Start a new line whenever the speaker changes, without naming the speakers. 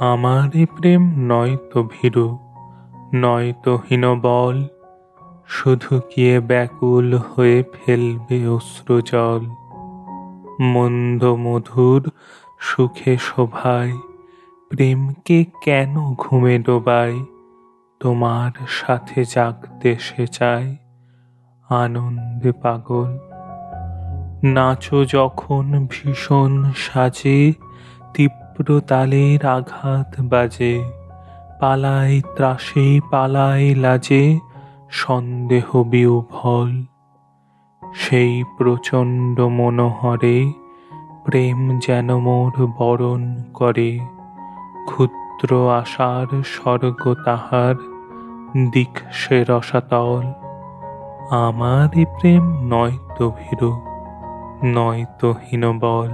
আমারই প্রেম নয়তো ভীরু, নয় নয়তো হীনবল, শুধু গিয়ে ব্যাকুল হয়ে ফেলবে অশ্রুজল মন্দ মধুর সুখে শোভায়, প্রেমকে কেন ঘুমে ডোবায়? তোমার সাথে জাগতে সে চায়, আনন্দে পাগল। নাচো যখন ভীষণ সাজে তীব্র তালের আঘাত বাজে পালায় ত্রাসে পালায় লাজে, সন্দেহ বিহ্বল। সেই প্রচণ্ড মনোহরে প্রেম যেন মোর বরণ করে, ক্ষুদ্র আশার স্বর্গ তাহার দিক সে রসাতল। আমারই প্রেম নয়তো ভীরু, নয়তো হীনবল।